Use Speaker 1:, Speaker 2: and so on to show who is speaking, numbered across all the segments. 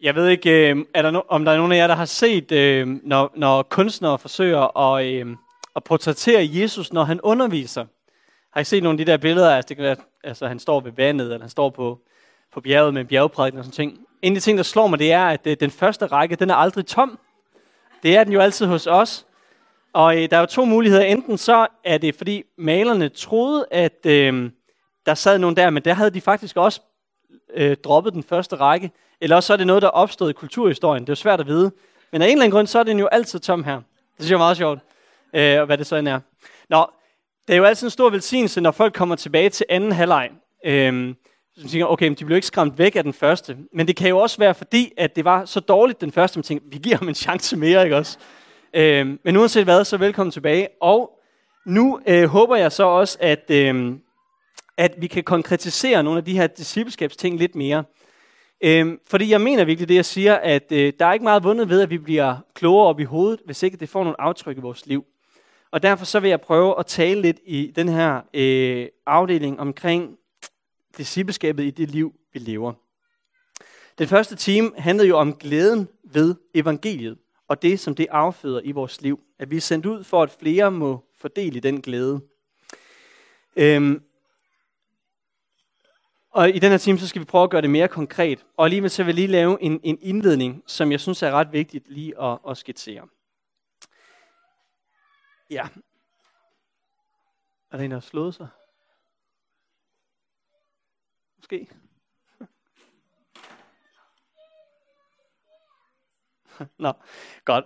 Speaker 1: Jeg ved ikke, øh, er der no- om der er nogen af jer, der har set, øh, når, når kunstnere forsøger at, øh, at portrættere Jesus, når han underviser. Har I set nogle af de der billeder? Altså, det kan være, altså han står ved vandet, eller han står på, på bjerget med en bjergprædiken og sådan ting. En af de ting, der slår mig, det er, at øh, den første række, den er aldrig tom. Det er den jo altid hos os. Og øh, der er jo to muligheder. Enten så er det, fordi malerne troede, at øh, der sad nogen der, men der havde de faktisk også øh, droppet den første række. Eller også så er det noget, der er opstået i kulturhistorien. Det er jo svært at vide. Men af en eller anden grund, så er den jo altid tom her. Det synes jeg er meget sjovt, øh, hvad det så end er. Nå, det er jo altid en stor velsignelse, når folk kommer tilbage til anden halvleg. Øh, så tænker, okay, men de blev ikke skræmt væk af den første. Men det kan jo også være fordi, at det var så dårligt den første, man tænkte, vi giver ham en chance mere, ikke også? Øh, men uanset hvad, så velkommen tilbage. Og nu øh, håber jeg så også, at, øh, at vi kan konkretisere nogle af de her discipleskabsting lidt mere. Øh, fordi jeg mener virkelig det, jeg siger, at øh, der er ikke meget vundet ved, at vi bliver klogere op i hovedet, hvis ikke det får nogle aftryk i vores liv. Og derfor så vil jeg prøve at tale lidt i den her øh, afdeling omkring discipleskabet i det liv, vi lever. Den første time handlede jo om glæden ved evangeliet, og det, som det afføder i vores liv. At vi er sendt ud for, at flere må fordele den glæde. Øhm, og i den her time, så skal vi prøve at gøre det mere konkret. Og alligevel så vil jeg lige lave en, en indledning, som jeg synes er ret vigtigt lige at, at skitsere. Ja. Er der en, der har slået sig? Måske. Nå, godt.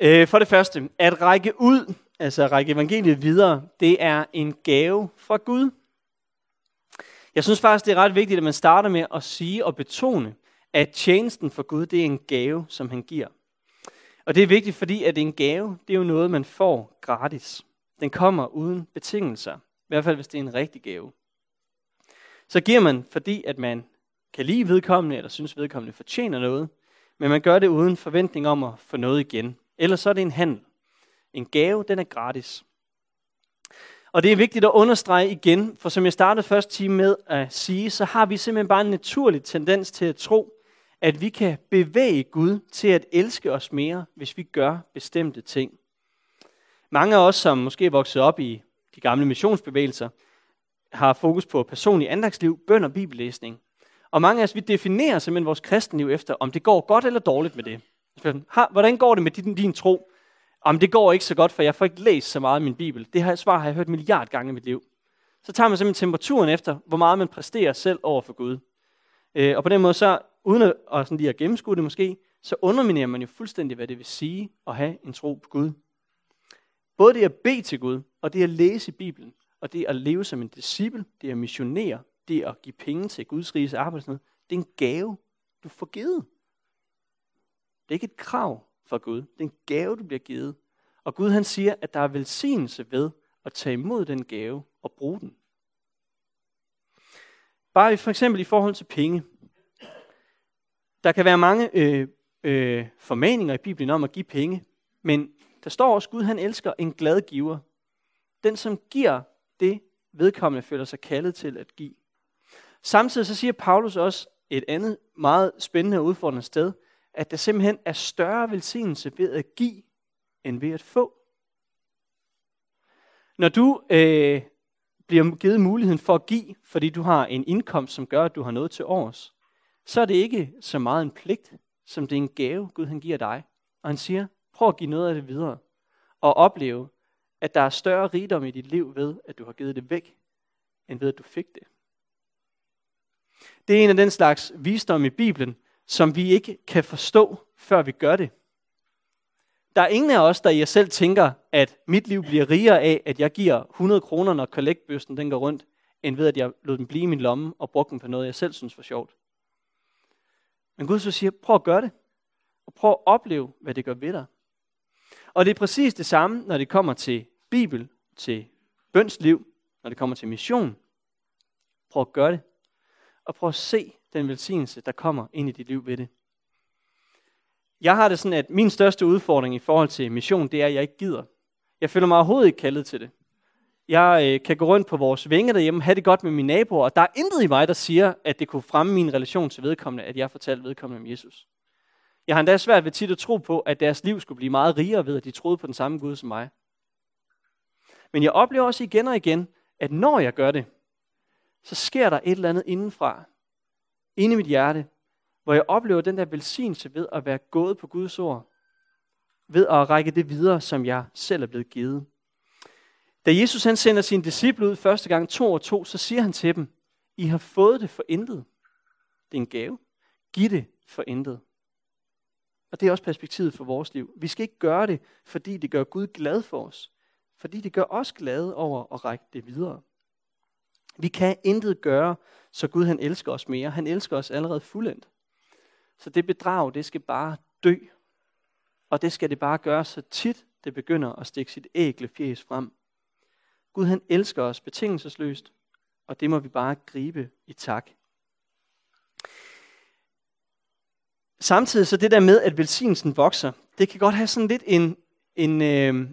Speaker 1: Øh, for det første, at række ud, altså at række evangeliet videre, det er en gave fra Gud. Jeg synes faktisk, det er ret vigtigt, at man starter med at sige og betone, at tjenesten for Gud, det er en gave, som han giver. Og det er vigtigt, fordi at en gave, det er jo noget, man får gratis. Den kommer uden betingelser. I hvert fald, hvis det er en rigtig gave. Så giver man, fordi at man kan lide vedkommende, eller synes vedkommende fortjener noget, men man gør det uden forventning om at få noget igen. Ellers så er det en handel. En gave, den er gratis. Og det er vigtigt at understrege igen, for som jeg startede første time med at sige, så har vi simpelthen bare en naturlig tendens til at tro, at vi kan bevæge Gud til at elske os mere, hvis vi gør bestemte ting. Mange af os, som måske er vokset op i de gamle missionsbevægelser, har fokus på personlig andagsliv, bøn og bibellæsning. Og mange af os, vi definerer simpelthen vores kristenliv efter, om det går godt eller dårligt med det. Hvordan går det med din, din tro? Om det går ikke så godt, for jeg får ikke læst så meget i min bibel. Det her svar har jeg hørt milliard gange i mit liv. Så tager man simpelthen temperaturen efter, hvor meget man præsterer selv over for Gud. Øh, og på den måde, så uden at, og sådan lige at gennemskue det måske, så underminerer man jo fuldstændig, hvad det vil sige at have en tro på Gud. Både det at bede til Gud, og det at læse i Bibelen, og det at leve som en disciple, det at missionere, det at give penge til Guds riges arbejde, det er en gave, du får givet. Det er ikke et krav fra Gud. Det er en gave, du bliver givet. Og Gud han siger, at der er velsignelse ved at tage imod den gave og bruge den. Bare for eksempel i forhold til penge. Der kan være mange øh, øh, formaninger i Bibelen om at give penge, men der står også, at Gud han elsker en glad giver. Den, som giver det, vedkommende føler sig kaldet til at give. Samtidig så siger Paulus også et andet meget spændende og udfordrende sted, at der simpelthen er større velsignelse ved at give, end ved at få. Når du øh, bliver givet muligheden for at give, fordi du har en indkomst, som gør, at du har noget til års, så er det ikke så meget en pligt, som det er en gave, Gud han giver dig. Og han siger, prøv at give noget af det videre, og opleve, at der er større rigdom i dit liv ved, at du har givet det væk, end ved, at du fik det. Det er en af den slags visdom i Bibelen, som vi ikke kan forstå, før vi gør det. Der er ingen af os, der i jer selv tænker, at mit liv bliver rigere af, at jeg giver 100 kroner, når kollektbøsten den går rundt, end ved, at jeg lod den blive i min lomme og brugte den på noget, jeg selv synes var sjovt. Men Gud så siger, prøv at gøre det. Og prøv at opleve, hvad det gør ved dig. Og det er præcis det samme, når det kommer til Bibel, til bønsliv, når det kommer til mission. Prøv at gøre det. Og prøv at se den velsignelse, der kommer ind i dit liv ved det. Jeg har det sådan, at min største udfordring i forhold til mission, det er, at jeg ikke gider. Jeg føler mig overhovedet ikke kaldet til det. Jeg øh, kan gå rundt på vores vinge derhjemme, have det godt med mine naboer, og der er intet i mig, der siger, at det kunne fremme min relation til vedkommende, at jeg fortalte vedkommende om Jesus. Jeg har endda svært ved tit at tro på, at deres liv skulle blive meget rigere ved, at de troede på den samme Gud som mig. Men jeg oplever også igen og igen, at når jeg gør det, så sker der et eller andet indenfra, inde i mit hjerte, hvor jeg oplever den der velsignelse ved at være gået på Guds ord, ved at række det videre, som jeg selv er blevet givet. Da Jesus han sender sine disciple ud første gang to og to, så siger han til dem, I har fået det for intet. Det er en gave. Giv det for intet. Og det er også perspektivet for vores liv. Vi skal ikke gøre det, fordi det gør Gud glad for os. Fordi det gør os glade over at række det videre. Vi kan intet gøre, så Gud han elsker os mere. Han elsker os allerede fuldendt. Så det bedrag, det skal bare dø. Og det skal det bare gøre så tit, det begynder at stikke sit ægle fjes frem. Gud han elsker os betingelsesløst, og det må vi bare gribe i tak. Samtidig så det der med, at velsignelsen vokser, det kan godt have sådan lidt en, en, øh,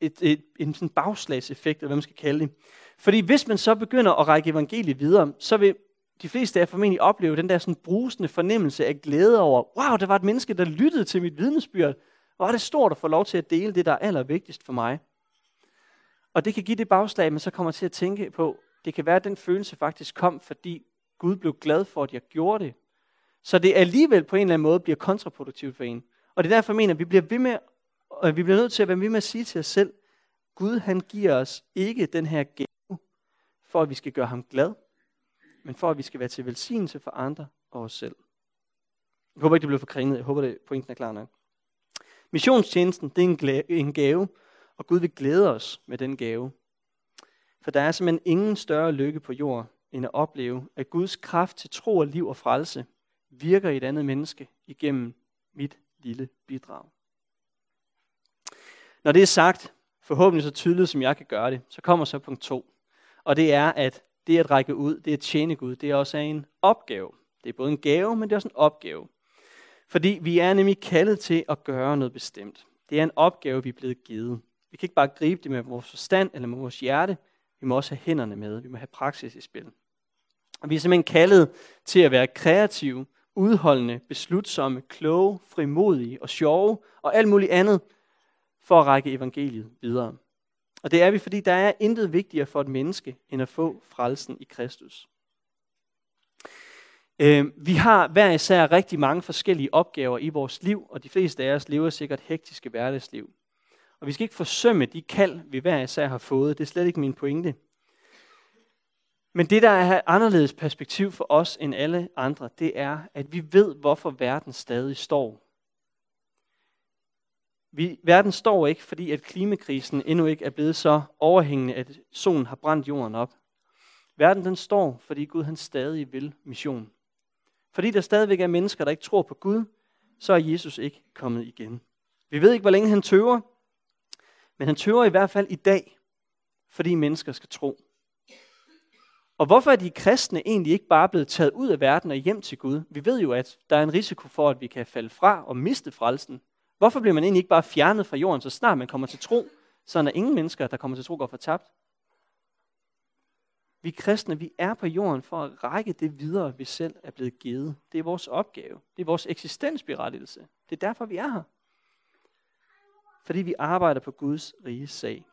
Speaker 1: et, et, en sådan bagslagseffekt, eller hvad man skal kalde det. Fordi hvis man så begynder at række evangeliet videre, så vil de fleste af jer formentlig opleve den der sådan brusende fornemmelse af glæde over, wow, der var et menneske, der lyttede til mit vidnesbyrd. Hvor er det stort at få lov til at dele det, der er allervigtigst for mig. Og det kan give det bagslag, man så kommer til at tænke på. Det kan være, at den følelse faktisk kom, fordi Gud blev glad for, at jeg gjorde det. Så det alligevel på en eller anden måde bliver kontraproduktivt for en. Og det er derfor, jeg mener, at vi bliver, ved med, at vi bliver nødt til at være ved med at sige til os selv, Gud han giver os ikke den her gave, for at vi skal gøre ham glad, men for at vi skal være til velsignelse for andre og os selv. Jeg håber ikke, det blev forkringet. Jeg håber, det pointen er klar nok. Missionstjenesten, det er en gave, og Gud vil glæde os med den gave. For der er simpelthen ingen større lykke på jord, end at opleve, at Guds kraft til tro og liv og frelse virker i et andet menneske igennem mit lille bidrag. Når det er sagt, forhåbentlig så tydeligt som jeg kan gøre det, så kommer så punkt 2. Og det er, at det at række ud, det at tjene Gud, det er også en opgave. Det er både en gave, men det er også en opgave. Fordi vi er nemlig kaldet til at gøre noget bestemt. Det er en opgave, vi er blevet givet. Vi kan ikke bare gribe det med vores forstand eller med vores hjerte. Vi må også have hænderne med. Vi må have praksis i spil. Og vi er simpelthen kaldet til at være kreative, udholdende, beslutsomme, kloge, frimodige og sjove og alt muligt andet for at række evangeliet videre. Og det er vi, fordi der er intet vigtigere for et menneske, end at få frelsen i Kristus. Øh, vi har hver især rigtig mange forskellige opgaver i vores liv, og de fleste af os lever sikkert hektiske hverdagsliv. Og vi skal ikke forsømme de kald, vi hver især har fået. Det er slet ikke min pointe. Men det, der er et anderledes perspektiv for os end alle andre, det er, at vi ved, hvorfor verden stadig står. Vi, verden står ikke, fordi at klimakrisen endnu ikke er blevet så overhængende, at solen har brændt jorden op. Verden den står, fordi Gud han stadig vil mission. Fordi der stadigvæk er mennesker, der ikke tror på Gud, så er Jesus ikke kommet igen. Vi ved ikke, hvor længe han tøver, men han tøver i hvert fald i dag, fordi mennesker skal tro. Og hvorfor er de kristne egentlig ikke bare blevet taget ud af verden og hjem til Gud? Vi ved jo, at der er en risiko for, at vi kan falde fra og miste frelsen. Hvorfor bliver man egentlig ikke bare fjernet fra jorden, så snart man kommer til tro, så er ingen mennesker, der kommer til tro, går fortabt? Vi kristne, vi er på jorden for at række det videre, vi selv er blevet givet. Det er vores opgave. Det er vores eksistensberettigelse. Det er derfor, vi er her. Fordi vi arbejder på Guds rige sag.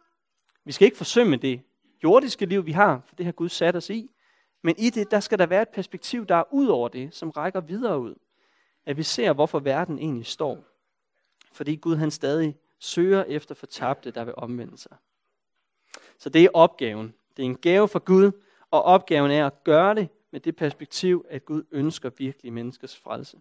Speaker 1: Vi skal ikke forsømme det jordiske liv, vi har, for det har Gud sat os i. Men i det, der skal der være et perspektiv, der er ud over det, som rækker videre ud. At vi ser, hvorfor verden egentlig står. Fordi Gud han stadig søger efter fortabte, der vil omvende sig. Så det er opgaven. Det er en gave fra Gud, og opgaven er at gøre det med det perspektiv, at Gud ønsker virkelig menneskers frelse.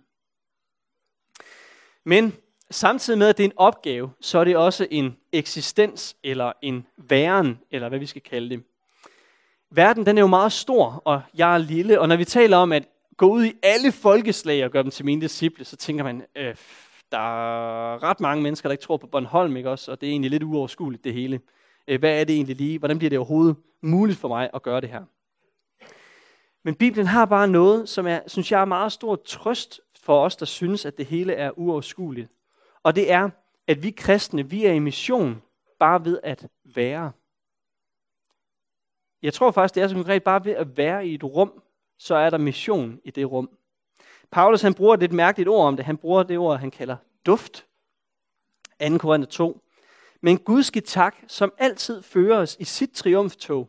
Speaker 1: Men samtidig med, at det er en opgave, så er det også en eksistens, eller en væren, eller hvad vi skal kalde det. Verden den er jo meget stor, og jeg er lille, og når vi taler om at gå ud i alle folkeslag og gøre dem til mine disciple, så tænker man, øh, der er ret mange mennesker, der ikke tror på Bornholm, ikke også? og det er egentlig lidt uoverskueligt det hele. Øh, hvad er det egentlig lige? Hvordan bliver det overhovedet muligt for mig at gøre det her? Men Bibelen har bare noget, som er, synes jeg er meget stor trøst for os, der synes, at det hele er uoverskueligt. Og det er, at vi kristne, vi er i mission bare ved at være. jeg tror faktisk, det er så konkret bare ved at være i et rum, så er der mission i det rum. Paulus han bruger et lidt mærkeligt ord om det. Han bruger det ord, han kalder duft. 2. Korinther 2. Men Gud skal tak, som altid fører os i sit triumftog,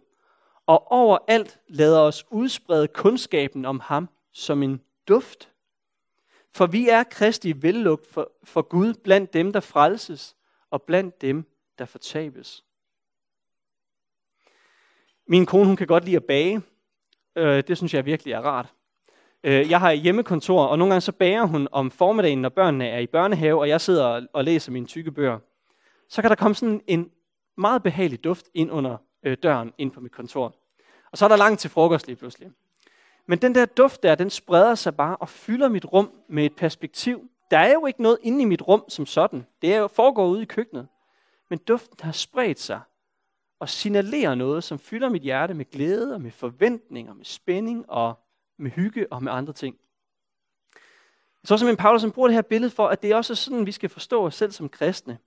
Speaker 1: og overalt lader os udsprede kundskaben om ham som en duft. For vi er Kristi vellugt for, for Gud blandt dem, der frelses, og blandt dem, der fortabes. Min kone hun kan godt lide at bage. Øh, det synes jeg virkelig er rart. Øh, jeg har hjemmekontor, og nogle gange så bager hun om formiddagen, når børnene er i børnehave, og jeg sidder og læser mine tykke bøger. Så kan der komme sådan en meget behagelig duft ind under øh, døren ind på mit kontor. Og så er der langt til frokost lige pludselig. Men den der duft der, den spreder sig bare og fylder mit rum med et perspektiv. Der er jo ikke noget inde i mit rum som sådan. Det er jo foregår ude i køkkenet. Men duften har spredt sig og signalerer noget, som fylder mit hjerte med glæde og med forventninger, med spænding og med hygge og med andre ting. Jeg tror simpelthen, Paulus bruger det her billede for, at det er også sådan, vi skal forstå os selv som kristne.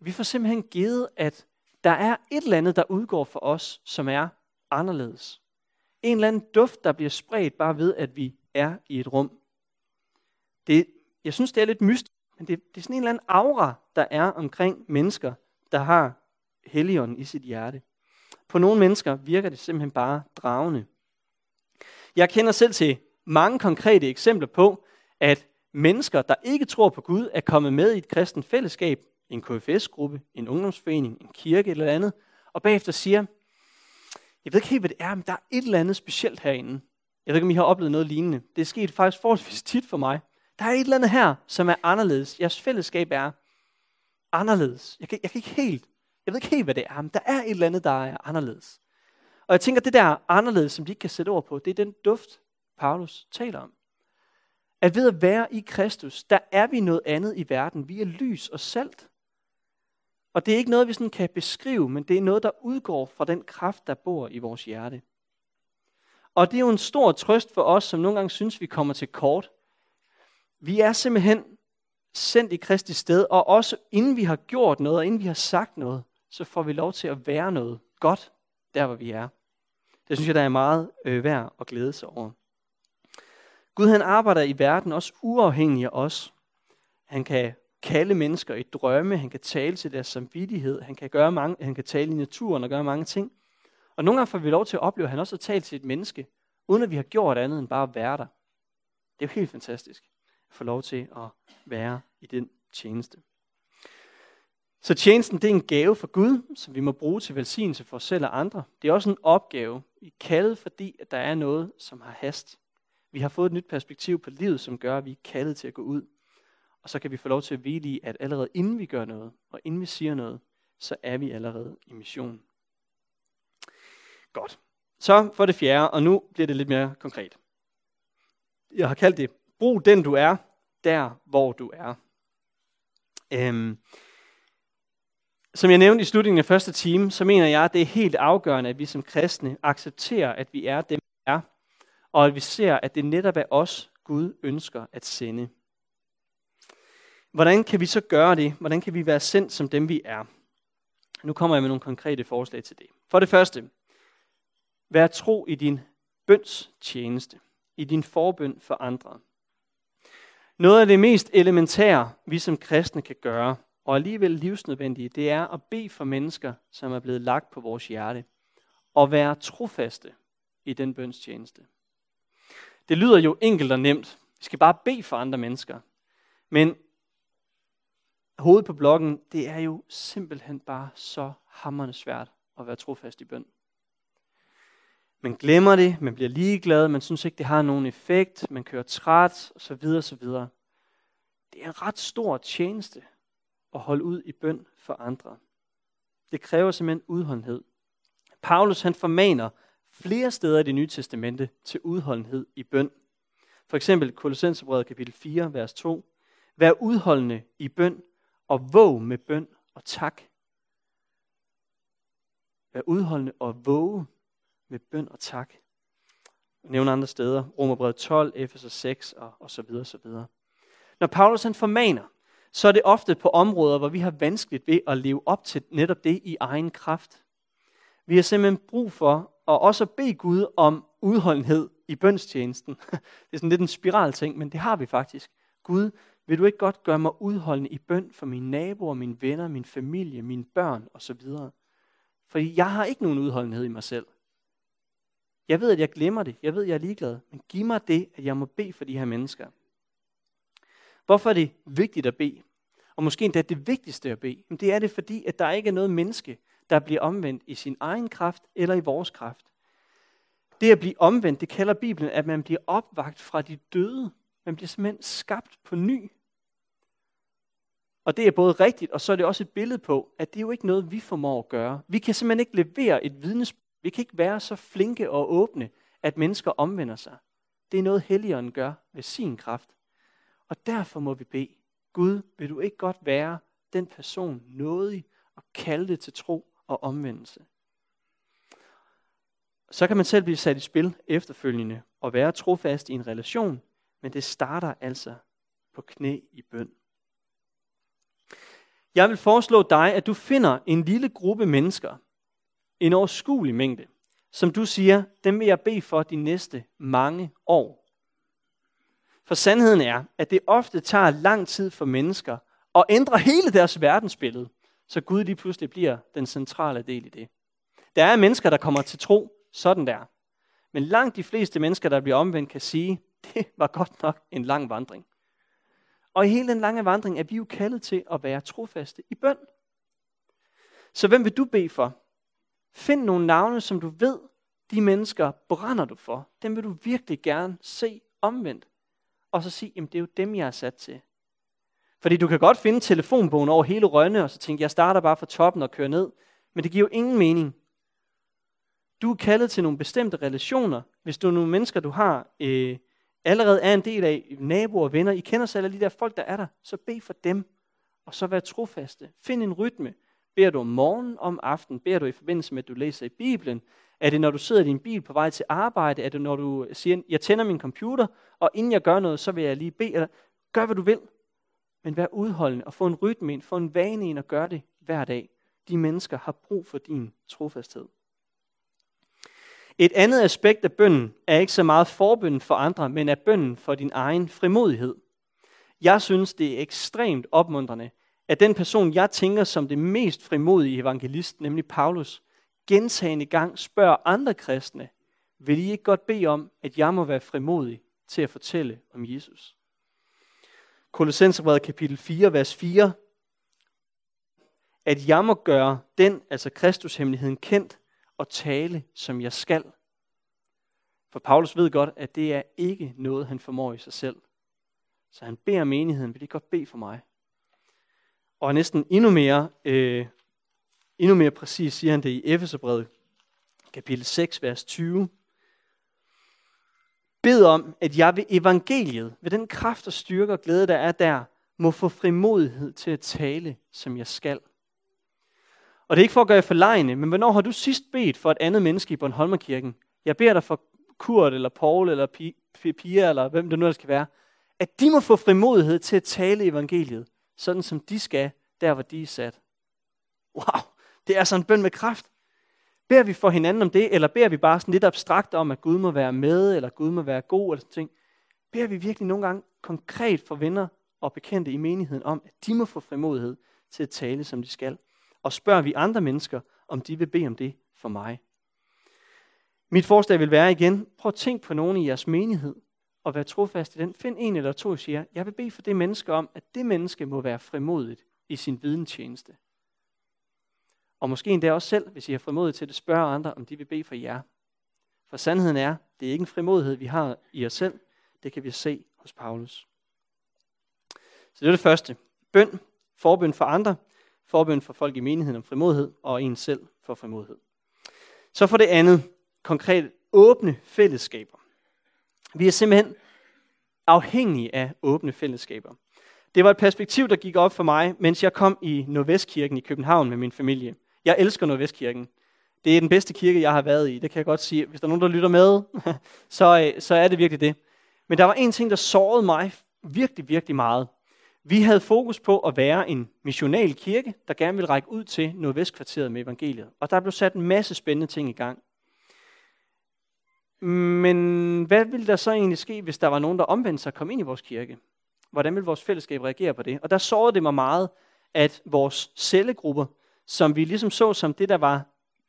Speaker 1: Vi får simpelthen givet, at der er et eller andet, der udgår for os, som er anderledes. En eller anden duft, der bliver spredt bare ved, at vi er i et rum. Det, jeg synes, det er lidt mystisk, men det, det er sådan en eller anden aura, der er omkring mennesker, der har Helligånden i sit hjerte. På nogle mennesker virker det simpelthen bare dragende. Jeg kender selv til mange konkrete eksempler på, at mennesker, der ikke tror på Gud, er kommet med i et kristent fællesskab, en KFS-gruppe, en ungdomsforening, en kirke eller andet, og bagefter siger, jeg ved ikke helt, hvad det er, men der er et eller andet specielt herinde. Jeg ved ikke, om I har oplevet noget lignende. Det er sket faktisk forholdsvis tit for mig. Der er et eller andet her, som er anderledes. Jeres fællesskab er anderledes. Jeg kan, jeg kan ikke helt, jeg ved ikke helt, hvad det er, men der er et eller andet, der er anderledes. Og jeg tænker, det der anderledes, som de ikke kan sætte ord på, det er den duft, Paulus taler om. At ved at være i Kristus, der er vi noget andet i verden. Vi er lys og salt. Og det er ikke noget, vi sådan kan beskrive, men det er noget, der udgår fra den kraft, der bor i vores hjerte. Og det er jo en stor trøst for os, som nogle gange synes, vi kommer til kort. Vi er simpelthen sendt i Kristi sted, og også inden vi har gjort noget, og inden vi har sagt noget, så får vi lov til at være noget godt, der hvor vi er. Det synes jeg, der er meget øh, værd at glæde sig over. Gud han arbejder i verden også uafhængig af os. Han kan kalde mennesker i drømme, han kan tale til deres samvittighed, han kan, gøre mange, han kan tale i naturen og gøre mange ting. Og nogle gange får vi lov til at opleve, at han også har talt til et menneske, uden at vi har gjort andet end bare at være der. Det er jo helt fantastisk at få lov til at være i den tjeneste. Så tjenesten det er en gave fra Gud, som vi må bruge til velsignelse for os selv og andre. Det er også en opgave. Vi er kaldet, fordi at der er noget, som har hast. Vi har fået et nyt perspektiv på livet, som gør, at vi er kaldet til at gå ud og så kan vi få lov til at hvile i, at allerede inden vi gør noget, og inden vi siger noget, så er vi allerede i mission. Godt. Så for det fjerde, og nu bliver det lidt mere konkret. Jeg har kaldt det, brug den du er, der hvor du er. Øhm, som jeg nævnte i slutningen af første time, så mener jeg, at det er helt afgørende, at vi som kristne accepterer, at vi er dem, vi er, og at vi ser, at det netop er os, Gud ønsker at sende. Hvordan kan vi så gøre det? Hvordan kan vi være sendt som dem, vi er? Nu kommer jeg med nogle konkrete forslag til det. For det første, vær tro i din bøns tjeneste, i din forbøn for andre. Noget af det mest elementære, vi som kristne kan gøre, og alligevel livsnødvendige, det er at bede for mennesker, som er blevet lagt på vores hjerte, og være trofaste i den bønstjeneste. Det lyder jo enkelt og nemt. Vi skal bare bede for andre mennesker. Men hovedet på blokken, det er jo simpelthen bare så hammerende svært at være trofast i bøn. Man glemmer det, man bliver ligeglad, man synes ikke, det har nogen effekt, man kører træt, osv. osv. Det er en ret stor tjeneste at holde ud i bøn for andre. Det kræver simpelthen udholdenhed. Paulus han formaner flere steder i det nye testamente til udholdenhed i bøn. For eksempel Kolossenserbrevet kapitel 4, vers 2. Vær udholdende i bøn og våg med bøn og tak. Vær udholdende og våge med bøn og tak. Jeg nævner andre steder, Romerbrevet 12, Efeser 6 og, og så videre, så videre. Når Paulus han formaner, så er det ofte på områder, hvor vi har vanskeligt ved at leve op til netop det i egen kraft. Vi har simpelthen brug for at også bede Gud om udholdenhed i bønstjenesten. Det er sådan lidt en spiral ting, men det har vi faktisk. Gud, vil du ikke godt gøre mig udholdende i bøn for mine naboer, mine venner, min familie, mine børn osv.? Fordi jeg har ikke nogen udholdenhed i mig selv. Jeg ved, at jeg glemmer det. Jeg ved, at jeg er ligeglad. Men giv mig det, at jeg må bede for de her mennesker. Hvorfor er det vigtigt at bede? Og måske endda det vigtigste at bede. Men det er det, fordi at der ikke er noget menneske, der bliver omvendt i sin egen kraft eller i vores kraft. Det at blive omvendt, det kalder Bibelen, at man bliver opvagt fra de døde. Man bliver simpelthen skabt på ny. Og det er både rigtigt, og så er det også et billede på, at det er jo ikke noget, vi formår at gøre. Vi kan simpelthen ikke levere et vidnesbyrd. Vi kan ikke være så flinke og åbne, at mennesker omvender sig. Det er noget, Helligånden gør ved sin kraft. Og derfor må vi bede, Gud, vil du ikke godt være den person nådig og kalde det til tro og omvendelse? Så kan man selv blive sat i spil efterfølgende og være trofast i en relation, men det starter altså på knæ i bøn. Jeg vil foreslå dig, at du finder en lille gruppe mennesker, en overskuelig mængde, som du siger, dem vil jeg bede for de næste mange år. For sandheden er, at det ofte tager lang tid for mennesker at ændre hele deres verdensbillede, så Gud lige pludselig bliver den centrale del i det. Der er mennesker, der kommer til tro, sådan der. Men langt de fleste mennesker, der bliver omvendt, kan sige, det var godt nok en lang vandring. Og i hele den lange vandring er vi jo kaldet til at være trofaste i bøn. Så hvem vil du bede for? Find nogle navne, som du ved, de mennesker brænder du for. Dem vil du virkelig gerne se omvendt. Og så sige, jamen det er jo dem, jeg er sat til. Fordi du kan godt finde telefonbogen over hele Rønne, og så tænke, jeg starter bare fra toppen og kører ned. Men det giver jo ingen mening. Du er kaldet til nogle bestemte relationer. Hvis du er nogle mennesker, du har øh, allerede er en del af, naboer og venner, I kender selv alle de der folk, der er der, så bed for dem, og så vær trofaste. Find en rytme. Beder du om morgen, om aftenen? Beder du i forbindelse med, at du læser i Bibelen? Er det, når du sidder i din bil på vej til arbejde? Er det, når du siger, jeg tænder min computer, og inden jeg gør noget, så vil jeg lige bede? Eller, gør, hvad du vil. Men vær udholdende og få en rytme ind, få en vane ind og gør det hver dag. De mennesker har brug for din trofasthed. Et andet aspekt af bønden er ikke så meget forbønden for andre, men er bønden for din egen frimodighed. Jeg synes, det er ekstremt opmuntrende, at den person, jeg tænker som det mest frimodige evangelist, nemlig Paulus, gentagende gang spørger andre kristne, vil I ikke godt bede om, at jeg må være frimodig til at fortælle om Jesus? Kolossenserbrevet kapitel 4, vers 4. At jeg må gøre den, altså Kristushemmeligheden, kendt og tale, som jeg skal. For Paulus ved godt, at det er ikke noget, han formår i sig selv. Så han beder menigheden, vil I godt bede for mig? Og næsten endnu mere, øh, endnu mere præcis siger han det i Efeserbrevet, kapitel 6, vers 20. Bed om, at jeg ved evangeliet, ved den kraft og styrke og glæde, der er der, må få frimodighed til at tale, som jeg skal. Og det er ikke for at gøre jer forlegne, men hvornår har du sidst bedt for et andet menneske i Bornholmerkirken? Jeg beder dig for Kurt, eller Paul, eller Pia, eller hvem det nu der skal være. At de må få frimodighed til at tale evangeliet, sådan som de skal, der hvor de er sat. Wow, det er sådan en bøn med kraft. Beder vi for hinanden om det, eller beder vi bare sådan lidt abstrakt om, at Gud må være med, eller Gud må være god, eller sådan ting. Beder vi virkelig nogle gange konkret for venner og bekendte i menigheden om, at de må få frimodighed til at tale, som de skal og spørger vi andre mennesker, om de vil bede om det for mig. Mit forslag vil være igen, prøv at tænk på nogen i jeres menighed, og vær trofast i den. Find en eller to og siger, jeg vil bede for det menneske om, at det menneske må være frimodigt i sin videntjeneste. Og måske endda også selv, hvis I har frimodighed til at spørge andre, om de vil bede for jer. For sandheden er, det er ikke en frimodighed, vi har i os selv. Det kan vi se hos Paulus. Så det er det første. Bøn, forbøn for andre, forbøn for folk i menigheden om frimodighed, og en selv for frimodighed. Så for det andet, konkret åbne fællesskaber. Vi er simpelthen afhængige af åbne fællesskaber. Det var et perspektiv, der gik op for mig, mens jeg kom i Nordvestkirken i København med min familie. Jeg elsker Nordvestkirken. Det er den bedste kirke, jeg har været i. Det kan jeg godt sige. Hvis der er nogen, der lytter med, så, øh, så er det virkelig det. Men der var en ting, der sårede mig virkelig, virkelig meget. Vi havde fokus på at være en missional kirke, der gerne ville række ud til Nordvestkvarteret med evangeliet. Og der blev sat en masse spændende ting i gang. Men hvad ville der så egentlig ske, hvis der var nogen, der omvendte sig og kom ind i vores kirke? Hvordan ville vores fællesskab reagere på det? Og der sårede det mig meget, at vores cellegrupper, som vi ligesom så som det, der var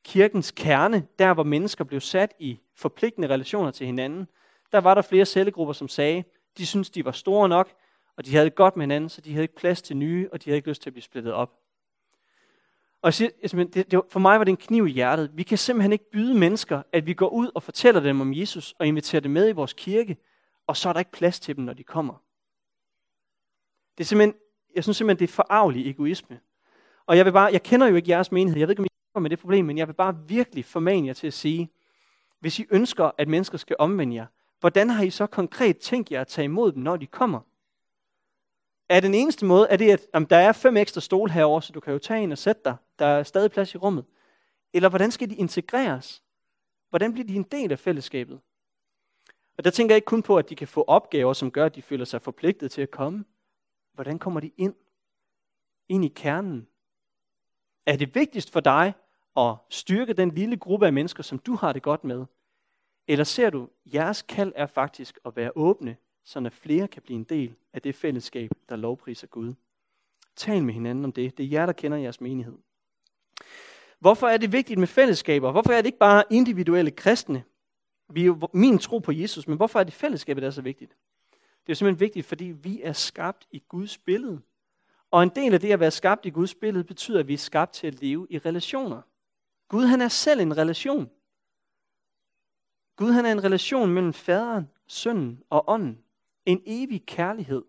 Speaker 1: kirkens kerne, der hvor mennesker blev sat i forpligtende relationer til hinanden, der var der flere cellegrupper, som sagde, de syntes, de var store nok, og de havde det godt med hinanden, så de havde ikke plads til nye, og de havde ikke lyst til at blive splittet op. Og jeg siger, det, det, for mig var det en kniv i hjertet. Vi kan simpelthen ikke byde mennesker, at vi går ud og fortæller dem om Jesus og inviterer dem med i vores kirke, og så er der ikke plads til dem, når de kommer. Det er simpelthen, jeg synes simpelthen, det er forarvelig egoisme. Og jeg vil bare, jeg kender jo ikke jeres menighed, jeg ved ikke, om I kommer med det problem, men jeg vil bare virkelig formane jer til at sige, hvis I ønsker, at mennesker skal omvende jer, hvordan har I så konkret tænkt jer at tage imod dem, når de kommer? Er den eneste måde, er det, at om der er fem ekstra stole herover, så du kan jo tage en og sætte dig. Der er stadig plads i rummet. Eller hvordan skal de integreres? Hvordan bliver de en del af fællesskabet? Og der tænker jeg ikke kun på, at de kan få opgaver, som gør, at de føler sig forpligtet til at komme. Hvordan kommer de ind? Ind i kernen. Er det vigtigst for dig at styrke den lille gruppe af mennesker, som du har det godt med? Eller ser du, jeres kald er faktisk at være åbne så flere kan blive en del af det fællesskab, der lovpriser Gud. Tal med hinanden om det. Det er jer, der kender jeres menighed. Hvorfor er det vigtigt med fællesskaber? Hvorfor er det ikke bare individuelle kristne? Vi er jo min tro på Jesus, men hvorfor er det fællesskabet, der er så vigtigt? Det er simpelthen vigtigt, fordi vi er skabt i Guds billede. Og en del af det at være skabt i Guds billede betyder, at vi er skabt til at leve i relationer. Gud han er selv en relation. Gud han er en relation mellem faderen, sønnen og ånden. En evig kærlighed.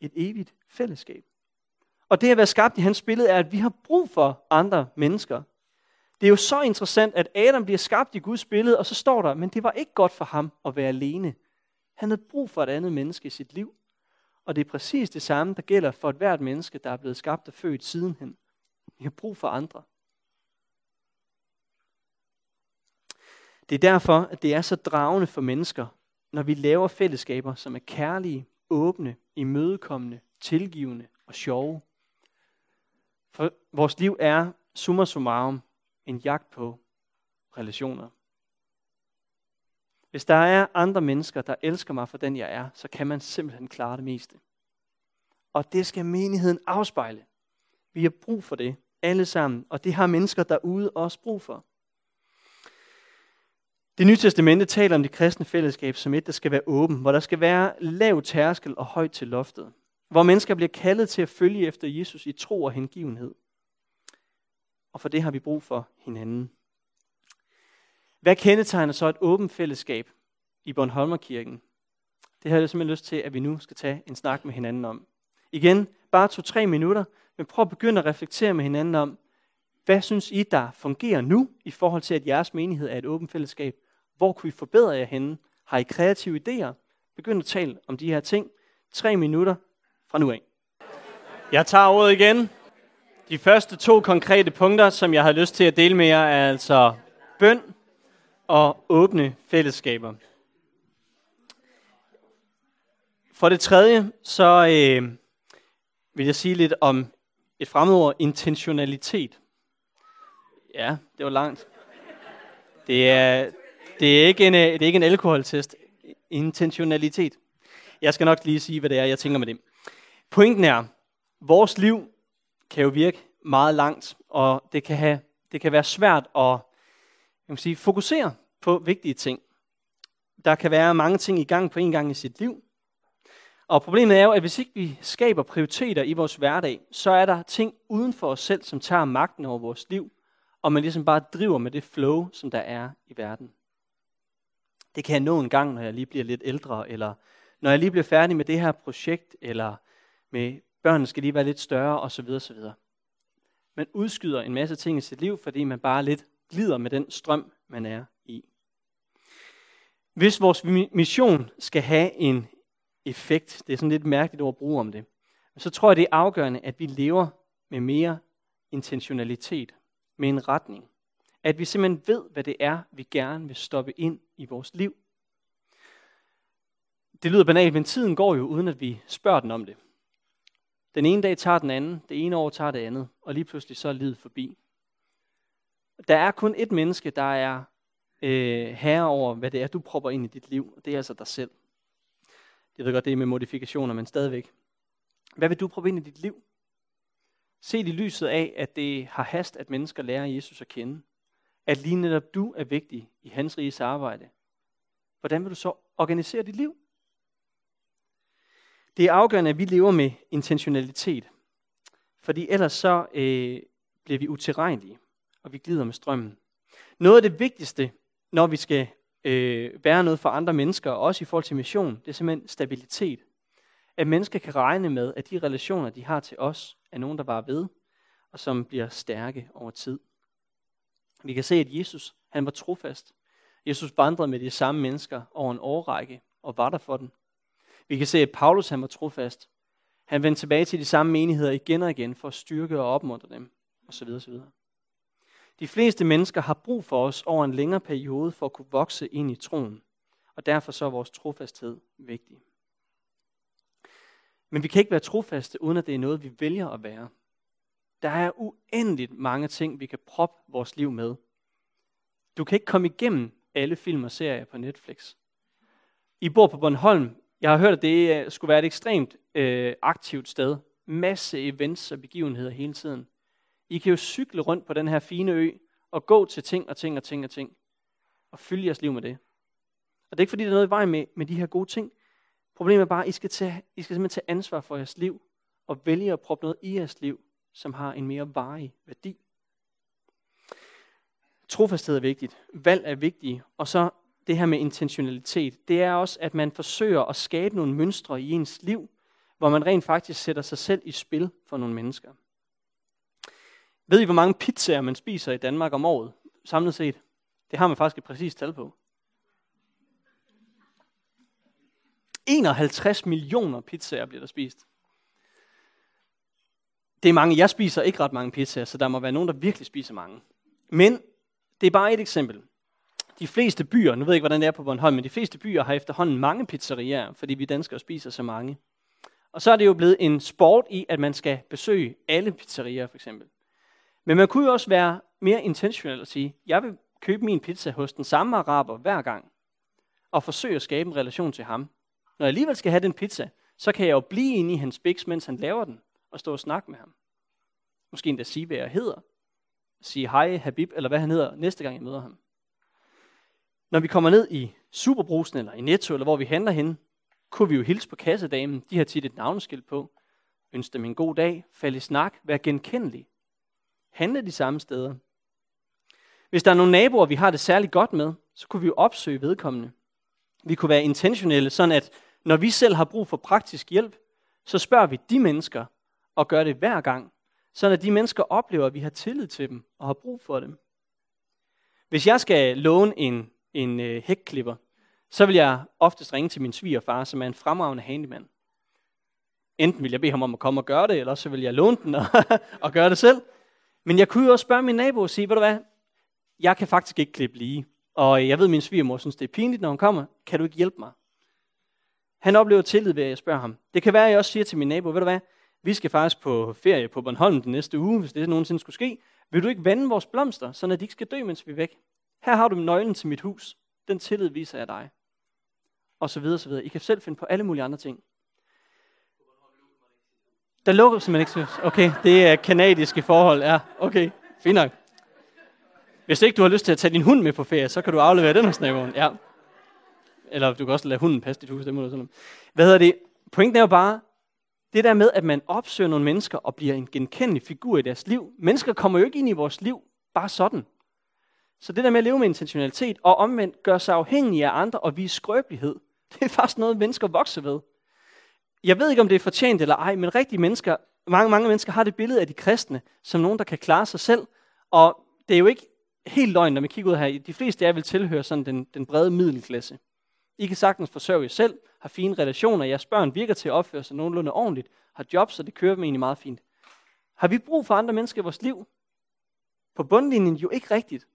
Speaker 1: Et evigt fællesskab. Og det at være skabt i hans billede er, at vi har brug for andre mennesker. Det er jo så interessant, at Adam bliver skabt i Guds billede, og så står der, men det var ikke godt for ham at være alene. Han havde brug for et andet menneske i sit liv. Og det er præcis det samme, der gælder for et hvert menneske, der er blevet skabt og født sidenhen. Vi har brug for andre. Det er derfor, at det er så dragende for mennesker når vi laver fællesskaber, som er kærlige, åbne, imødekommende, tilgivende og sjove. For vores liv er summa summarum en jagt på relationer. Hvis der er andre mennesker, der elsker mig for den jeg er, så kan man simpelthen klare det meste. Og det skal menigheden afspejle. Vi har brug for det, alle sammen, og det har mennesker derude også brug for. Det nye testamente taler om det kristne fællesskab som et, der skal være åben, hvor der skal være lav tærskel og højt til loftet. Hvor mennesker bliver kaldet til at følge efter Jesus i tro og hengivenhed. Og for det har vi brug for hinanden. Hvad kendetegner så et åbent fællesskab i Bornholmerkirken? Det har jeg simpelthen lyst til, at vi nu skal tage en snak med hinanden om. Igen, bare to-tre minutter, men prøv at begynde at reflektere med hinanden om, hvad synes I, der fungerer nu i forhold til, at jeres menighed er et åbent fællesskab? Hvor kunne vi forbedre jer henne? Har I kreative idéer? Begynd at tale om de her ting. Tre minutter fra nu af. Jeg tager ordet igen. De første to konkrete punkter, som jeg har lyst til at dele med jer, er altså bøn og åbne fællesskaber. For det tredje, så øh, vil jeg sige lidt om et fremmedord, intentionalitet. Ja, det var langt. Det er, det er ikke en, øh, det er ikke en alkoholtest. Intentionalitet. Jeg skal nok lige sige, hvad det er, jeg tænker med det. Pointen er, vores liv kan jo virke meget langt, og det kan, have, det kan være svært at jeg kan sige, fokusere på vigtige ting. Der kan være mange ting i gang på en gang i sit liv. Og problemet er jo, at hvis ikke vi skaber prioriteter i vores hverdag, så er der ting uden for os selv, som tager magten over vores liv, og man ligesom bare driver med det flow, som der er i verden. Det kan jeg nå en gang, når jeg lige bliver lidt ældre, eller når jeg lige bliver færdig med det her projekt, eller med børnene skal lige være lidt større, osv. osv. Man udskyder en masse ting i sit liv, fordi man bare lidt glider med den strøm, man er i. Hvis vores mission skal have en effekt, det er sådan lidt mærkeligt ord at bruge om det, så tror jeg, det er afgørende, at vi lever med mere intentionalitet, med en retning. At vi simpelthen ved, hvad det er, vi gerne vil stoppe ind i vores liv. Det lyder banalt, men tiden går jo, uden at vi spørger den om det. Den ene dag tager den anden, det ene år tager det andet, og lige pludselig så er livet forbi. Der er kun et menneske, der er øh, herre over, hvad det er, du propper ind i dit liv. Og det er altså dig selv. Jeg ved godt, det er med modifikationer, men stadigvæk. Hvad vil du proppe ind i dit liv? Se i lyset af, at det har hast, at mennesker lærer Jesus at kende. At lige netop du er vigtig i hans riges arbejde. Hvordan vil du så organisere dit liv? Det er afgørende, at vi lever med intentionalitet. Fordi ellers så øh, bliver vi utilregnelige, og vi glider med strømmen. Noget af det vigtigste, når vi skal øh, være noget for andre mennesker, også i forhold til mission, det er simpelthen stabilitet. At mennesker kan regne med, at de relationer, de har til os, er nogen, der var ved, og som bliver stærke over tid. Vi kan se, at Jesus han var trofast. Jesus vandrede med de samme mennesker over en årrække og var der for dem. Vi kan se, at Paulus han var trofast. Han vendte tilbage til de samme menigheder igen og igen for at styrke og opmuntre dem, osv. osv. De fleste mennesker har brug for os over en længere periode for at kunne vokse ind i troen, og derfor så er vores trofasthed vigtig. Men vi kan ikke være trofaste, uden at det er noget, vi vælger at være. Der er uendeligt mange ting, vi kan proppe vores liv med. Du kan ikke komme igennem alle film og serier på Netflix. I bor på Bornholm. Jeg har hørt, at det skulle være et ekstremt øh, aktivt sted. Masse events og begivenheder hele tiden. I kan jo cykle rundt på den her fine ø og gå til ting og ting og ting og ting. Og fylde jeres liv med det. Og det er ikke fordi, der er noget i vejen med, med de her gode ting. Problemet er bare, at I skal, tage, I skal simpelthen tage ansvar for jeres liv og vælge at proppe noget i jeres liv, som har en mere varig værdi. Trofasthed er vigtigt. Valg er vigtigt. Og så det her med intentionalitet. Det er også, at man forsøger at skabe nogle mønstre i ens liv, hvor man rent faktisk sætter sig selv i spil for nogle mennesker. Ved I, hvor mange pizzaer man spiser i Danmark om året, samlet set? Det har man faktisk et præcist tal på. 51 millioner pizzaer bliver der spist. Det er mange. Jeg spiser ikke ret mange pizzaer, så der må være nogen, der virkelig spiser mange. Men det er bare et eksempel. De fleste byer, nu ved jeg ikke, hvordan det er på Bornholm, men de fleste byer har efterhånden mange pizzerier, fordi vi danskere spiser så mange. Og så er det jo blevet en sport i, at man skal besøge alle pizzerier, for eksempel. Men man kunne jo også være mere intentionel og sige, jeg vil købe min pizza hos den samme araber hver gang, og forsøge at skabe en relation til ham. Når jeg alligevel skal have den pizza, så kan jeg jo blive inde i hans biks, mens han laver den, og stå og snakke med ham. Måske endda sige, hvad jeg hedder. Sige hej, Habib, eller hvad han hedder, næste gang jeg møder ham. Når vi kommer ned i Superbrusen, eller i Netto, eller hvor vi handler hen, kunne vi jo hilse på kassedamen. De har tit et navneskilt på. Ønske dem en god dag, fald i snak, være genkendelig. Handle de samme steder. Hvis der er nogle naboer, vi har det særligt godt med, så kunne vi jo opsøge vedkommende. Vi kunne være intentionelle, sådan at når vi selv har brug for praktisk hjælp, så spørger vi de mennesker og gør det hver gang, sådan at de mennesker oplever, at vi har tillid til dem og har brug for dem. Hvis jeg skal låne en, en øh, hækklipper, så vil jeg oftest ringe til min svigerfar, som er en fremragende handyman. Enten vil jeg bede ham om at komme og gøre det, eller så vil jeg låne den og, og gøre det selv. Men jeg kunne jo også spørge min nabo og sige, ved du hvad, jeg kan faktisk ikke klippe lige. Og øh, jeg ved, at min svigermor synes, det er pinligt, når hun kommer. Kan du ikke hjælpe mig? Han oplever tillid ved, at jeg spørger ham. Det kan være, at jeg også siger til min nabo, ved du hvad, vi skal faktisk på ferie på Bornholm den næste uge, hvis det nogensinde skulle ske. Vil du ikke vande vores blomster, så de ikke skal dø, mens vi er væk? Her har du nøglen til mit hus. Den tillid viser jeg dig. Og så videre, så videre. I kan selv finde på alle mulige andre ting. Der lukker simpelthen ikke. Okay, det er kanadiske forhold. Ja, okay, fint nok. Hvis ikke du har lyst til at tage din hund med på ferie, så kan du aflevere den hos naboen. Ja. Eller du kan også lade hunden passe dit hus. Det må du sådan. Hvad hedder det? Pointen er jo bare, det der med, at man opsøger nogle mennesker og bliver en genkendelig figur i deres liv. Mennesker kommer jo ikke ind i vores liv bare sådan. Så det der med at leve med intentionalitet og omvendt gøre sig afhængige af andre og vise skrøbelighed, det er faktisk noget, mennesker vokser ved. Jeg ved ikke, om det er fortjent eller ej, men rigtige mennesker, mange, mange mennesker har det billede af de kristne som nogen, der kan klare sig selv. Og det er jo ikke helt løgn, når man kigger ud her. De fleste af jer vil tilhøre sådan den, den brede middelklasse. I kan sagtens forsørge jer selv, har fine relationer, jeres børn virker til at opføre sig nogenlunde ordentligt, har job, så det kører dem egentlig meget fint. Har vi brug for andre mennesker i vores liv? På bundlinjen jo ikke rigtigt.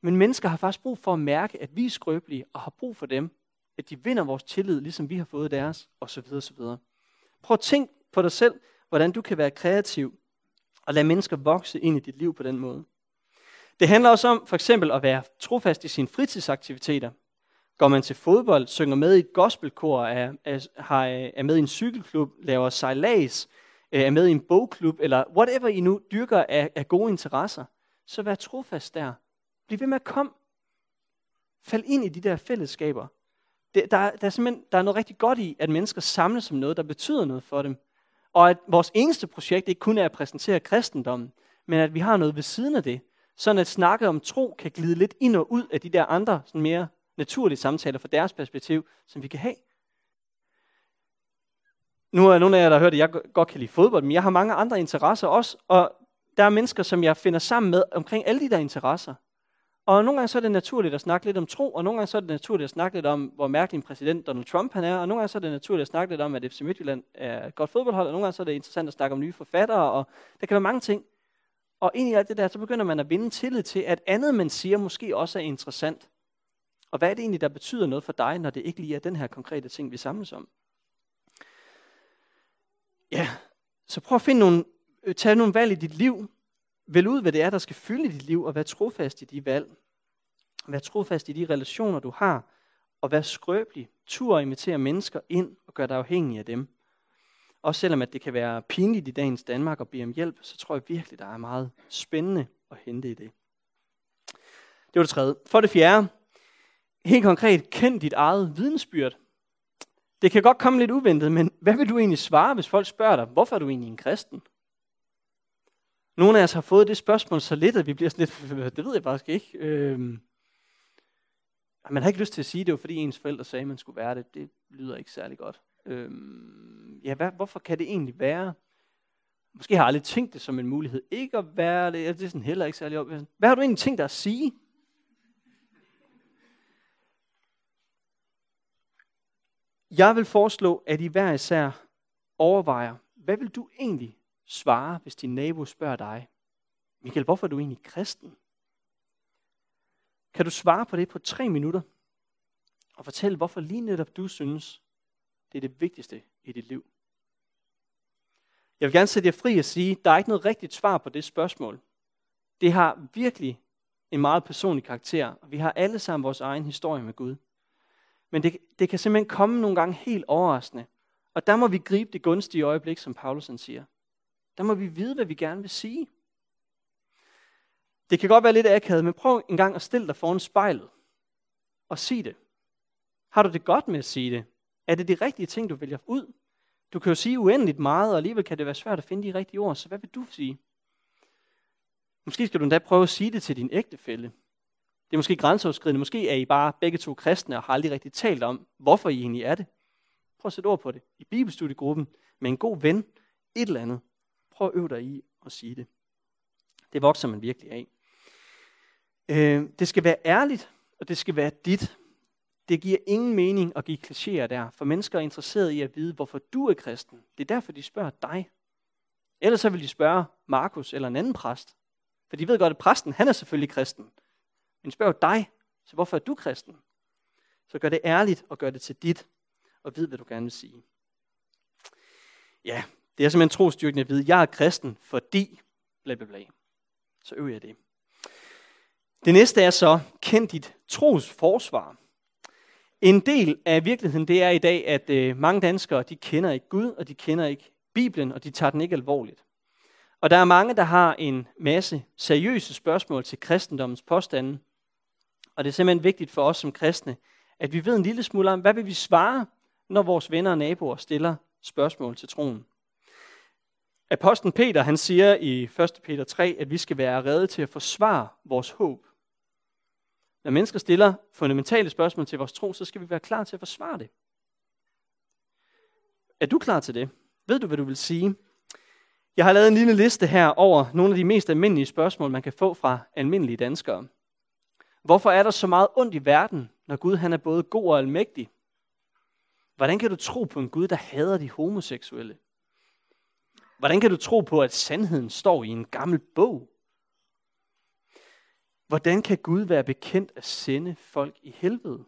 Speaker 1: Men mennesker har faktisk brug for at mærke, at vi er skrøbelige, og har brug for dem. At de vinder vores tillid, ligesom vi har fået deres, osv. osv. Prøv at tænk på dig selv, hvordan du kan være kreativ, og lade mennesker vokse ind i dit liv på den måde. Det handler også om for eksempel at være trofast i sine fritidsaktiviteter. Går man til fodbold, synger med i et gospelkor, er, er, er med i en cykelklub, laver sejlads, øh, er med i en bogklub, eller whatever I nu dyrker af, af gode interesser, så vær trofast der. Bliv ved med at komme. Fald ind i de der fællesskaber. Det, der, der, er simpelthen, der er noget rigtig godt i, at mennesker samles om noget, der betyder noget for dem. Og at vores eneste projekt ikke kun er at præsentere kristendommen, men at vi har noget ved siden af det, sådan at snakke om tro kan glide lidt ind og ud af de der andre sådan mere naturlige samtaler fra deres perspektiv, som vi kan have. Nu er nogle af jer, der har hørt, at jeg godt kan lide fodbold, men jeg har mange andre interesser også, og der er mennesker, som jeg finder sammen med omkring alle de der interesser. Og nogle gange så er det naturligt at snakke lidt om tro, og nogle gange så er det naturligt at snakke lidt om, hvor mærkelig en præsident Donald Trump han er, og nogle gange så er det naturligt at snakke lidt om, at FC Midtjylland er et godt fodboldhold, og nogle gange så er det interessant at snakke om nye forfattere, og der kan være mange ting. Og ind i alt det der, så begynder man at vinde tillid til, at andet, man siger, måske også er interessant. Og hvad er det egentlig, der betyder noget for dig, når det ikke lige er den her konkrete ting, vi samles om? Ja, så prøv at finde nogle, tage nogle valg i dit liv. Vælg ud, hvad det er, der skal fylde dit liv, og vær trofast i de valg. Vær trofast i de relationer, du har, og vær skrøbelig. Tur og invitere mennesker ind og gør dig afhængig af dem. Også selvom at det kan være pinligt i dagens Danmark at bede om hjælp, så tror jeg virkelig, der er meget spændende at hente i det. Det var det tredje. For det fjerde, helt konkret, kend dit eget vidensbyrd. Det kan godt komme lidt uventet, men hvad vil du egentlig svare, hvis folk spørger dig, hvorfor er du egentlig en kristen? Nogle af os har fået det spørgsmål så lidt, at vi bliver sådan lidt, det ved jeg faktisk ikke. Øhm, man har ikke lyst til at sige, at det var fordi ens forældre sagde, at man skulle være det. Det lyder ikke særlig godt. Øhm, ja, hvad, hvorfor kan det egentlig være? Måske har jeg aldrig tænkt det som en mulighed ikke at være det. Det er sådan heller ikke særlig op. Hvad har du egentlig tænkt dig at sige? Jeg vil foreslå, at I hver især overvejer, hvad vil du egentlig svare, hvis din nabo spørger dig, Michael, hvorfor er du egentlig kristen? Kan du svare på det på tre minutter? Og fortælle, hvorfor lige netop du synes, det er det vigtigste i dit liv. Jeg vil gerne sætte jer fri og sige, der er ikke noget rigtigt svar på det spørgsmål. Det har virkelig en meget personlig karakter, og vi har alle sammen vores egen historie med Gud. Men det, det kan simpelthen komme nogle gange helt overraskende. Og der må vi gribe det gunstige øjeblik, som Paulus siger. Der må vi vide, hvad vi gerne vil sige. Det kan godt være lidt akavet, men prøv en gang at stille dig foran spejlet og sig det. Har du det godt med at sige det? Er det de rigtige ting, du vælger ud? Du kan jo sige uendeligt meget, og alligevel kan det være svært at finde de rigtige ord, så hvad vil du sige? Måske skal du endda prøve at sige det til din ægtefælle. Det er måske grænseoverskridende. Måske er I bare begge to kristne og har aldrig rigtig talt om, hvorfor I egentlig er det. Prøv at sætte ord på det. I bibelstudiegruppen med en god ven. Et eller andet. Prøv at øve dig i at sige det. Det vokser man virkelig af. Øh, det skal være ærligt, og det skal være dit. Det giver ingen mening at give klichéer der, for mennesker er interesserede i at vide, hvorfor du er kristen. Det er derfor, de spørger dig. Ellers så vil de spørge Markus eller en anden præst. For de ved godt, at præsten, han er selvfølgelig kristen. Men spørg dig, så hvorfor er du kristen? Så gør det ærligt og gør det til dit, og vid, hvad du gerne vil sige. Ja, det er simpelthen trostyrkende at vide, jeg er kristen, fordi bla bla bla. Så øver jeg det. Det næste er så, kend dit tros forsvar. En del af virkeligheden, det er i dag, at øh, mange danskere, de kender ikke Gud, og de kender ikke Bibelen, og de tager den ikke alvorligt. Og der er mange, der har en masse seriøse spørgsmål til kristendommens påstande. Og det er simpelthen vigtigt for os som kristne, at vi ved en lille smule om, hvad vil vi svare, når vores venner og naboer stiller spørgsmål til troen. Apostlen Peter, han siger i 1. Peter 3, at vi skal være redde til at forsvare vores håb. Når mennesker stiller fundamentale spørgsmål til vores tro, så skal vi være klar til at forsvare det. Er du klar til det? Ved du, hvad du vil sige? Jeg har lavet en lille liste her over nogle af de mest almindelige spørgsmål, man kan få fra almindelige danskere. Hvorfor er der så meget ondt i verden, når Gud han er både god og almægtig? Hvordan kan du tro på en Gud, der hader de homoseksuelle? Hvordan kan du tro på, at sandheden står i en gammel bog? Hvordan kan Gud være bekendt at sende folk i helvede?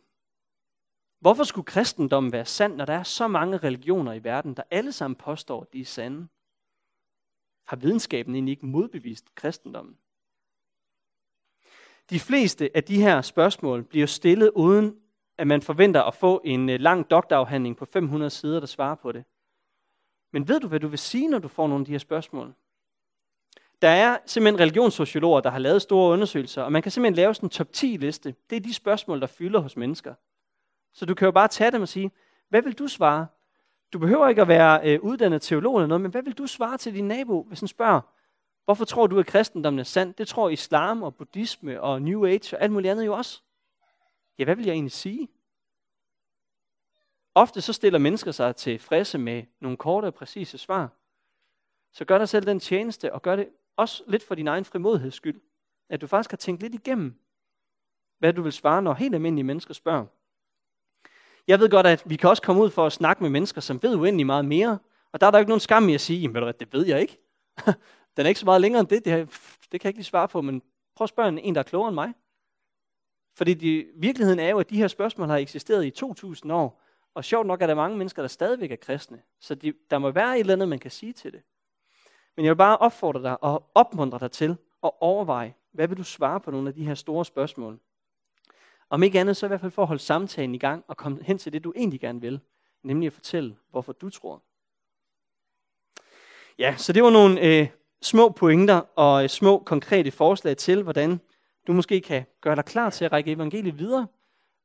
Speaker 1: Hvorfor skulle kristendommen være sand, når der er så mange religioner i verden, der alle sammen påstår, at de er sande? Har videnskaben egentlig ikke modbevist kristendommen? De fleste af de her spørgsmål bliver stillet uden, at man forventer at få en øh, lang doktorafhandling på 500 sider, der svarer på det. Men ved du, hvad du vil sige, når du får nogle af de her spørgsmål? Der er simpelthen religionssociologer, der har lavet store undersøgelser, og man kan simpelthen lave sådan en top 10 liste. Det er de spørgsmål, der fylder hos mennesker. Så du kan jo bare tage dem og sige, hvad vil du svare? Du behøver ikke at være øh, uddannet teolog eller noget, men hvad vil du svare til din nabo, hvis han spørger, hvorfor tror du, at kristendommen er sand? Det tror islam og buddhisme og New Age og alt muligt andet jo også. Ja, hvad vil jeg egentlig sige? Ofte så stiller mennesker sig tilfredse med nogle korte og præcise svar. Så gør dig selv den tjeneste, og gør det også lidt for din egen frimodigheds skyld. At du faktisk har tænkt lidt igennem, hvad du vil svare, når helt almindelige mennesker spørger. Jeg ved godt, at vi kan også komme ud for at snakke med mennesker, som ved uendelig meget mere. Og der er der ikke nogen skam i at sige, jamen det ved jeg ikke. Den er ikke så meget længere end det, det, det kan jeg ikke lige svare på, men prøv at spørge en, der er klogere end mig. Fordi de, virkeligheden er jo, at de her spørgsmål har eksisteret i 2000 år, og sjovt nok er der mange mennesker, der stadigvæk er kristne. Så de, der må være et eller andet, man kan sige til det. Men jeg vil bare opfordre dig og opmuntre dig til at overveje, hvad vil du svare på nogle af de her store spørgsmål? Om ikke andet, så i hvert fald for at holde samtalen i gang og komme hen til det, du egentlig gerne vil. Nemlig at fortælle, hvorfor du tror. Ja, så det var nogle øh, små pointer og øh, små konkrete forslag til, hvordan du måske kan gøre dig klar til at række evangeliet videre.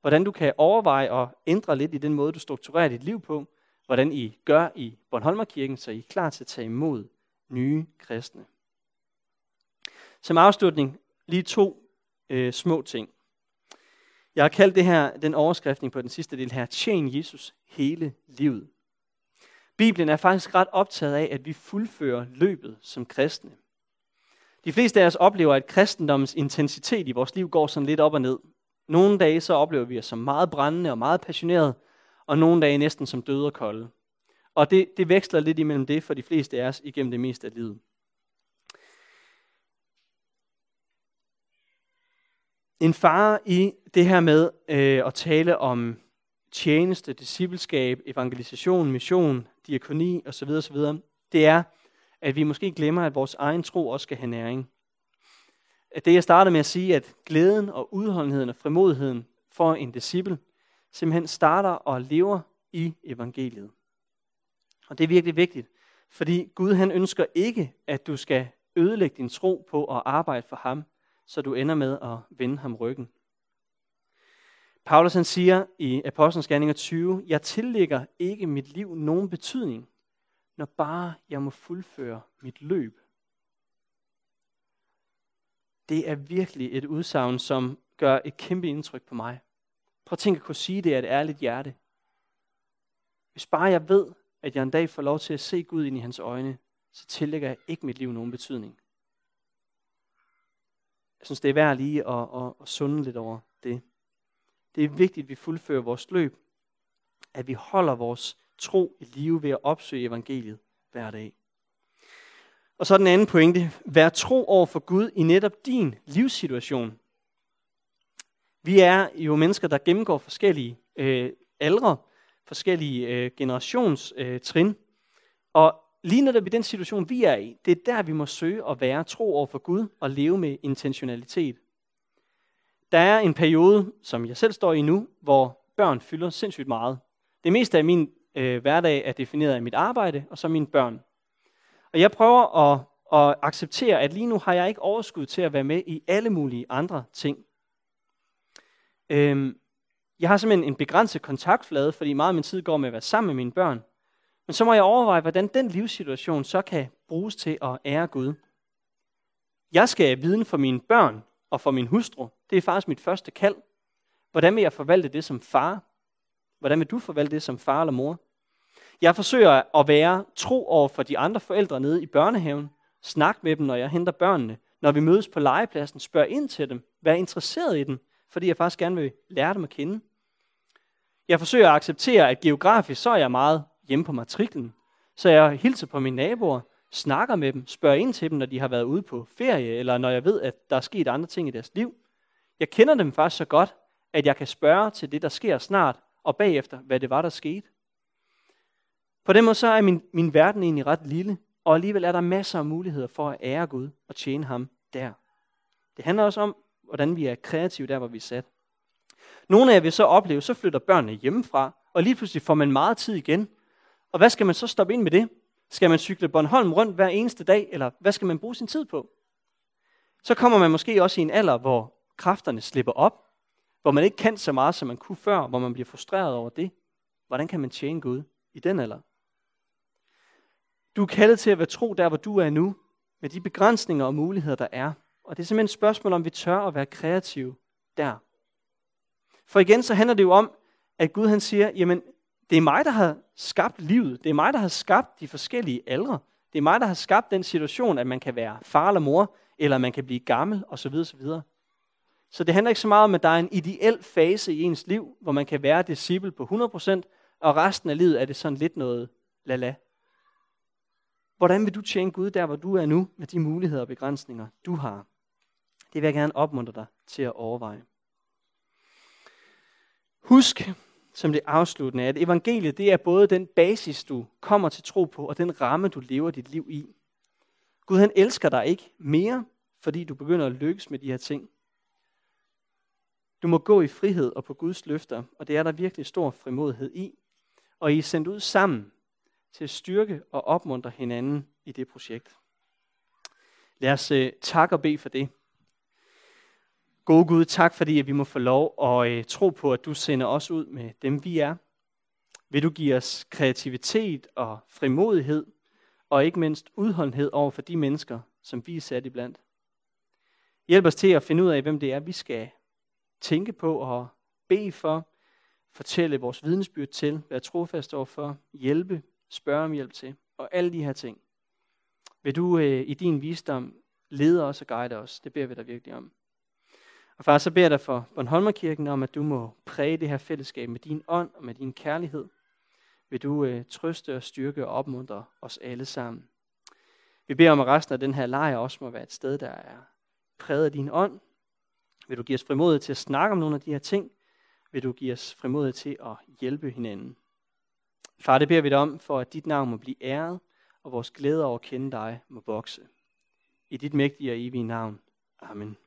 Speaker 1: Hvordan du kan overveje at ændre lidt i den måde, du strukturerer dit liv på. Hvordan I gør i Bornholmerkirken, så I er klar til at tage imod nye kristne. Som afslutning lige to øh, små ting. Jeg har kaldt det her, den overskriftning på den sidste del her, tjen Jesus hele livet. Bibelen er faktisk ret optaget af, at vi fuldfører løbet som kristne. De fleste af os oplever, at kristendommens intensitet i vores liv går sådan lidt op og ned. Nogle dage så oplever vi os som meget brændende og meget passionerede, og nogle dage næsten som døde og kolde. Og det, det veksler lidt imellem det for de fleste af os igennem det meste af livet. En fare i det her med øh, at tale om tjeneste, discipleskab, evangelisation, mission, diakoni osv. osv., det er, at vi måske glemmer, at vores egen tro også skal have næring. At det, jeg startede med at sige, at glæden og udholdenheden og frimodigheden for en disciple simpelthen starter og lever i evangeliet. Og det er virkelig vigtigt, fordi Gud han ønsker ikke, at du skal ødelægge din tro på at arbejde for ham, så du ender med at vende ham ryggen. Paulus han siger i Apostlenes Gerninger 20, jeg tillægger ikke mit liv nogen betydning, når bare jeg må fuldføre mit løb. Det er virkelig et udsagn, som gør et kæmpe indtryk på mig. Prøv at tænke at kunne sige det af et ærligt hjerte. Hvis bare jeg ved, at jeg en dag får lov til at se Gud ind i hans øjne, så tillægger jeg ikke mit liv nogen betydning. Jeg synes, det er værd lige at, at, at sunde lidt over det. Det er vigtigt, at vi fuldfører vores løb, at vi holder vores tro i live ved at opsøge evangeliet hver dag. Og så den anden pointe. Vær tro over for Gud i netop din livssituation. Vi er jo mennesker, der gennemgår forskellige øh, aldre, forskellige øh, generationstrin. Øh, og lige netop i den situation, vi er i, det er der, vi må søge at være tro over for Gud og leve med intentionalitet. Der er en periode, som jeg selv står i nu, hvor børn fylder sindssygt meget. Det meste af min øh, hverdag er defineret af mit arbejde, og så mine børn. Og jeg prøver at, at acceptere, at lige nu har jeg ikke overskud til at være med i alle mulige andre ting. Øhm, jeg har simpelthen en begrænset kontaktflade, fordi meget af min tid går med at være sammen med mine børn. Men så må jeg overveje, hvordan den livssituation så kan bruges til at ære Gud. Jeg skal viden for mine børn og for min hustru. Det er faktisk mit første kald. Hvordan vil jeg forvalte det som far? Hvordan vil du forvalte det som far eller mor? Jeg forsøger at være tro over for de andre forældre nede i børnehaven. snakke med dem, når jeg henter børnene. Når vi mødes på legepladsen, spørg ind til dem. Vær interesseret i dem, fordi jeg faktisk gerne vil lære dem at kende. Jeg forsøger at acceptere, at geografisk så er jeg meget hjemme på matriklen. Så jeg hilser på mine naboer, snakker med dem, spørger ind til dem, når de har været ude på ferie, eller når jeg ved, at der er sket andre ting i deres liv. Jeg kender dem faktisk så godt, at jeg kan spørge til det, der sker snart, og bagefter, hvad det var, der skete. På den måde så er min, min verden egentlig ret lille, og alligevel er der masser af muligheder for at ære Gud og tjene ham der. Det handler også om, hvordan vi er kreative der, hvor vi er sat. Nogle af jer vil så opleve, så flytter børnene hjemmefra, og lige pludselig får man meget tid igen. Og hvad skal man så stoppe ind med det? Skal man cykle Bornholm rundt hver eneste dag, eller hvad skal man bruge sin tid på? Så kommer man måske også i en alder, hvor kræfterne slipper op, hvor man ikke kan så meget, som man kunne før, hvor man bliver frustreret over det. Hvordan kan man tjene Gud i den alder? Du er kaldet til at være tro der, hvor du er nu, med de begrænsninger og muligheder, der er. Og det er simpelthen et spørgsmål, om vi tør at være kreative der. For igen, så handler det jo om, at Gud han siger, jamen, det er mig, der har skabt livet. Det er mig, der har skabt de forskellige aldre. Det er mig, der har skabt den situation, at man kan være far eller mor, eller man kan blive gammel, osv. osv. Så det handler ikke så meget om, at der er en ideel fase i ens liv, hvor man kan være disciple på 100%, og resten af livet er det sådan lidt noget lala. Hvordan vil du tjene Gud der, hvor du er nu, med de muligheder og begrænsninger, du har? Det vil jeg gerne opmuntre dig til at overveje. Husk, som det afsluttende, er, at evangeliet det er både den basis, du kommer til tro på, og den ramme, du lever dit liv i. Gud han elsker dig ikke mere, fordi du begynder at lykkes med de her ting. Du må gå i frihed og på Guds løfter, og det er der virkelig stor frimodighed i. Og I er sendt ud sammen til at styrke og opmuntre hinanden i det projekt. Lad os uh, takke og bede for det. Gode Gud, tak fordi at vi må få lov at uh, tro på, at du sender os ud med dem, vi er. Vil du give os kreativitet og frimodighed, og ikke mindst udholdenhed over for de mennesker, som vi er sat iblandt. Hjælp os til at finde ud af, hvem det er, vi skal tænke på og bede for, fortælle vores vidensbyrd til, være trofast over for, hjælpe, spørge om hjælp til, og alle de her ting. Vil du øh, i din visdom lede os og guide os? Det beder vi dig virkelig om. Og far, så beder jeg dig for Bornholmerkirken om, at du må præge det her fællesskab med din ånd og med din kærlighed. Vil du øh, trøste og styrke og opmuntre os alle sammen. Vi beder om, at resten af den her lejr også må være et sted, der er præget af din ånd. Vil du give os frimodighed til at snakke om nogle af de her ting? Vil du give os frimodighed til at hjælpe hinanden? Far, det beder vi dig om, for at dit navn må blive æret, og vores glæde over at kende dig må vokse. I dit mægtige og evige navn. Amen.